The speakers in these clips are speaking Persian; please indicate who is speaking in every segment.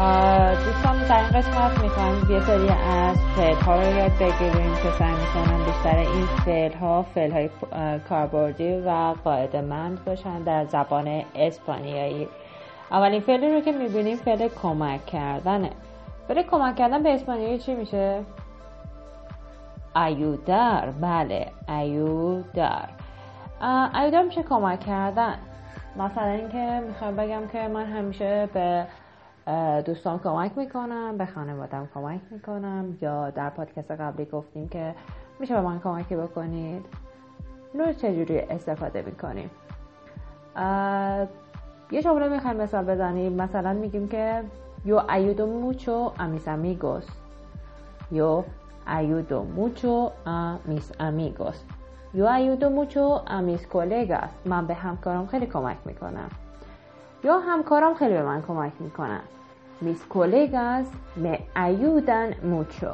Speaker 1: دوستان در این قسمت می‌خوایم یه سری از فعل ها رو یاد بگیریم که سعی می‌کنم بیشتر این فعل ها فعل های کاربردی و قاعده مند باشن در زبان اسپانیایی اولین فعلی رو که می‌بینیم فعل کمک کردنه فعل کمک کردن به اسپانیایی چی میشه؟ ایودر بله ایودر ایودر میشه کمک کردن مثلا اینکه می‌خوام بگم که من همیشه به دوستان کمک می‌کنم به خانوادم کمک می‌کنم یا در پادکست قبلی گفتیم که میشه به من کمکی بکنید. رو چجوری استفاده می‌کنیم؟ یه جمله می‌خوایم مثال بزنیم. مثلا میگیم که یو ایودو موچو امیس امیگوس. یو ayudo mucho a mis amigos yo ayudo mucho a mis من به همکارم خیلی کمک می‌کنم. یا همکارم خیلی به من کمک می‌کنن. Mis colegas me ayudan mucho.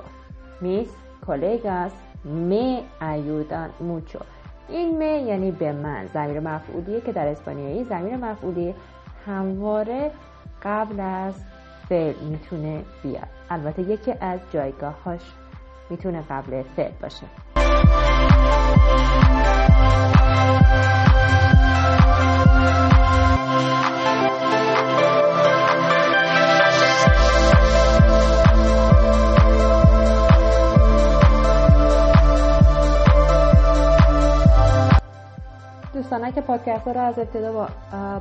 Speaker 1: Mis colegas me ayudan mucho. این me یعنی به من. زمیر مفعولیه که در اسپانیایی زمیر مفعولی همواره قبل از فعل می‌تونه بیاد. البته یکی از جایگاهاش می‌تونه قبل فعل باشه. دوستان که پادکست ها رو از ابتدا با,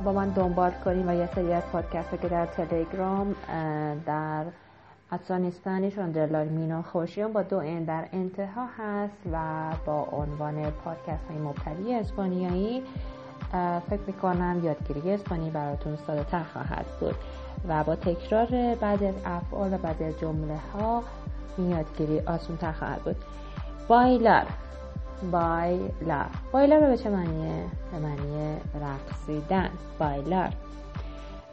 Speaker 1: با من دنبال کنیم و یه سری از پادکست که در تلگرام در افغانستانیشون دلار مینا خوشیان با دو این در انتها هست و با عنوان پادکست های مبتدی اسپانیایی فکر می‌کنم یادگیری اسپانی براتون ساده تر خواهد بود. و با تکرار بعضی از افعال و بعضی از جمله ها این یادگیری آسون تر خواهد بود. بایلر. بایلر رو به چه معنیه؟ به معنی رقصیدن bailar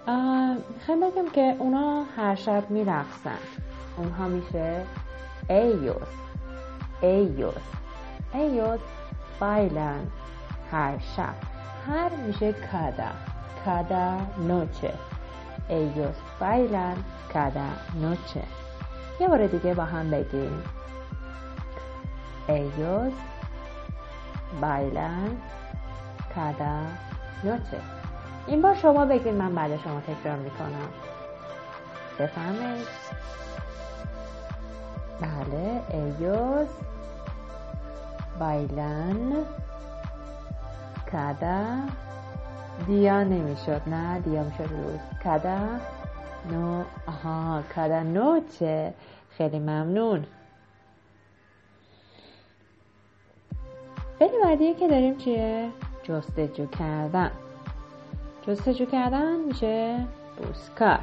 Speaker 1: می‌خوایم بگم که اونا هر شب میرقصن اونها میشه ellos ellos ellos bailan هر شب هر میشه cada cada noche ellos bailan cada noche یه بار دیگه با هم بگیم ellos بایلن کادا نوچه این بار شما بگید من بعد شما تکرار می‌کنم. بفهمید بله ایوز بایلن کدا دیا نمی‌شد نه دیا می‌شد روز کدا نو آها کدا نوچه. خیلی ممنون. خیلی بعدیه که داریم چیه؟ جستجو کردن. جستجو کردن میشه بوسکار.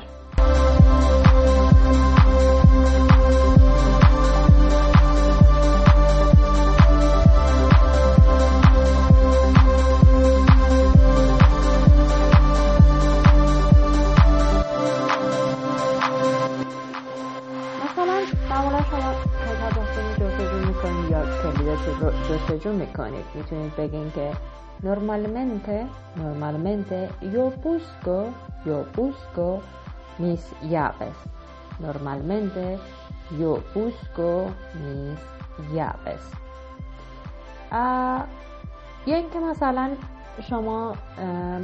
Speaker 1: جستجو می‌کنید می‌تونید بگین که Normalmente, normalmente yo busco, yo busco mis llaves. Normalmente yo busco mis llaves. یا اینکه مثلا شما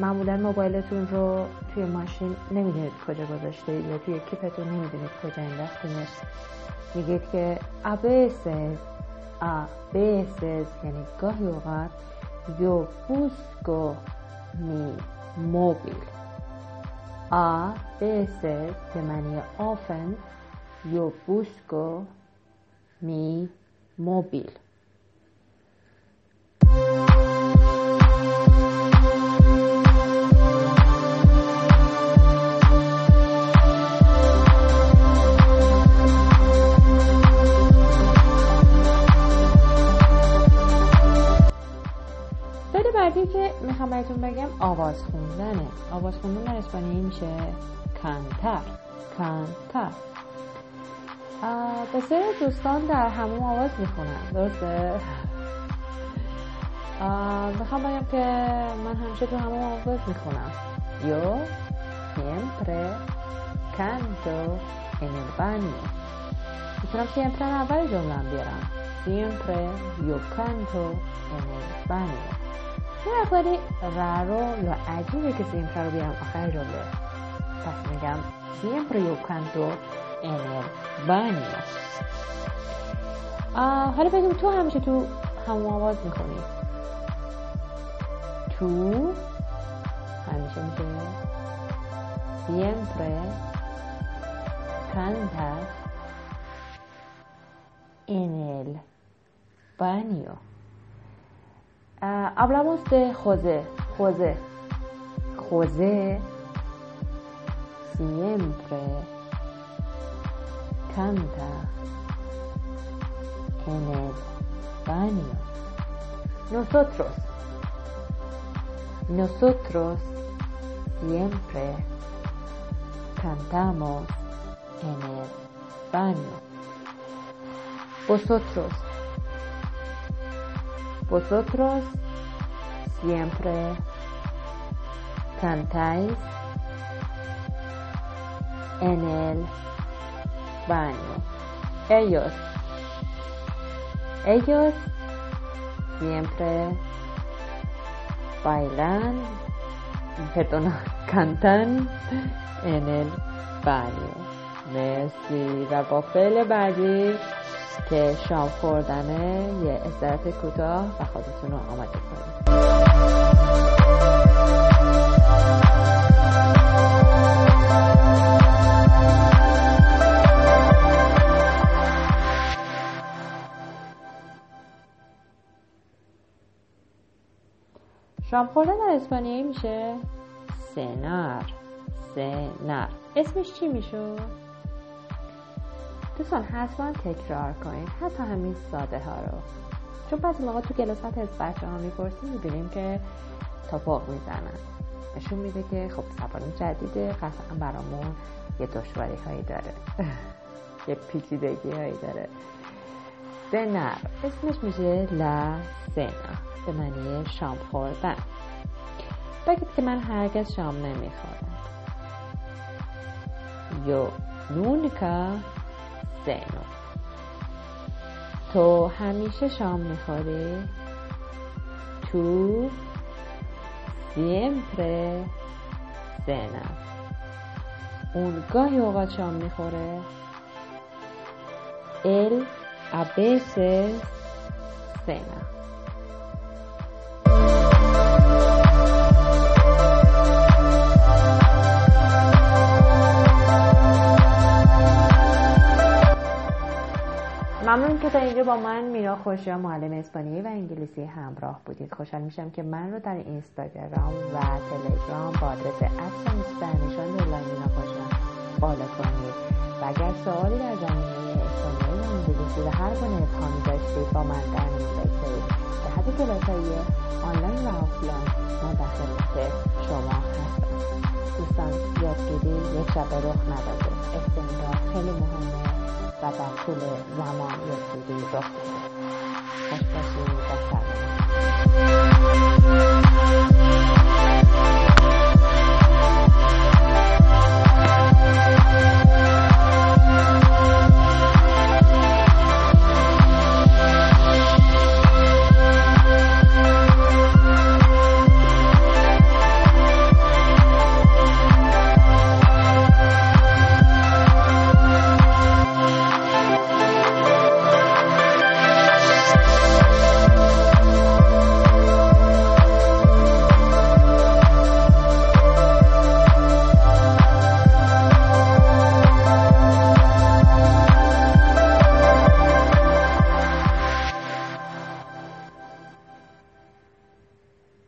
Speaker 1: معمولا موبایلتون رو توی ماشین نمی‌دونید کجا گذاشته یا توی کیپتون نمی‌دونید کجا انداختینش میگید که veces a veces یعنی گاهی اوقات yo busco mi móvil. A veces, de manera often, yo busco mi móvil. آواز خوندنه. آواز خوندن در اسپانیایی میشه کانتر کانتر بسیار دوستان در همون آواز می‌خونن. درسته؟ می‌خوام بگم که من همیشه تو همه مواقع می‌خونم. یو siempre canto en el baño می‌تونم siempre اول جمله بیارم. siempre yo canto en el baño مقداری رارو یا عجیبه که siempre رو بیارم آخر جمله پس میگم siempre yo canto en el baño. حالا بگیم تو همیشه تو همون آواز می‌کنی تو همیشه میشه siempre cantas en el baño. Uh, hablamos de José. José. José. Siempre canta en el baño. Nosotros. Nosotros siempre cantamos en el baño. Vosotros, vosotros siempre cantáis en el baño. Ellos, ellos siempre bailan, perdón, cantan en el baño. Merci, va که شام خوردنه یه استرات کوتاه و خودتون رو آماده کنید. شام خوردن در اسپانیایی میشه؟ سنار. سنار. اسمش چی می‌شد؟ دوستان حتما تکرار کنید. حتی همین ساده ها رو. چون بعضی موقع تو کلاسات از بچه ها می‌پرسیم می‌بینیم که توپق می‌زنن. نشون میده که خب زبان جدیده قطعا برامون یه دشواری هایی داره. یه پیچیدگی هایی داره سنر اسمش میشه لا سنا به معنی شام خوردن. بگید که من هرگز شام نمی‌خورم. یو نونکا سینو تو همیشه شام می‌خوری؟ تو siempre cenas اون گاهی اوقات شام می‌خوره. él a veces cena ممنون که تا اینجا با من میرا خوشیا معلم اسپانیایی و انگلیسی همراه بودید. خوشحال میشم که من رو در اینستاگرام و تلگرام با آدرس ادسان اسپانیشان میرا خوشیا بالا کنید. و اگر سوالی در زمینه اسپانیایی و انگلیسی و هر گونه با من در میون به حد کلاسهای آنلاین و آفلاین خدمت شما هستم دوستان یادگیری یک شب رخ نداده. استمرار خیلی مهمه و در زمان یادگیری رخ داده